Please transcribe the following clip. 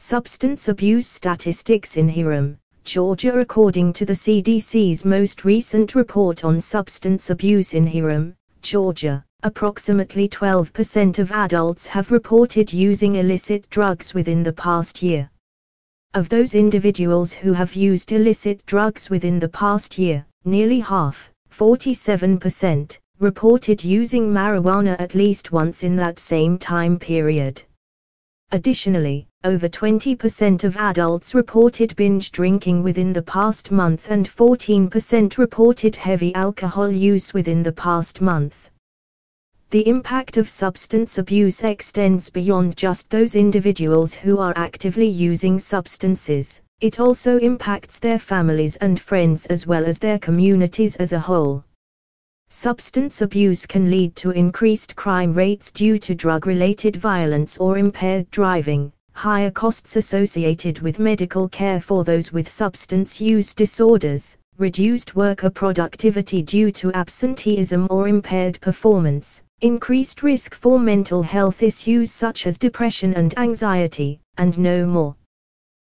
Substance abuse statistics in Hiram, Georgia According to the CDC's most recent report on substance abuse in Hiram, Georgia, approximately 12% of adults have reported using illicit drugs within the past year. Of those individuals who have used illicit drugs within the past year, nearly half, 47%, reported using marijuana at least once in that same time period. Additionally, over 20% of adults reported binge drinking within the past month and 14% reported heavy alcohol use within the past month. The impact of substance abuse extends beyond just those individuals who are actively using substances, it also impacts their families and friends as well as their communities as a whole. Substance abuse can lead to increased crime rates due to drug related violence or impaired driving, higher costs associated with medical care for those with substance use disorders, reduced worker productivity due to absenteeism or impaired performance, increased risk for mental health issues such as depression and anxiety, and no more.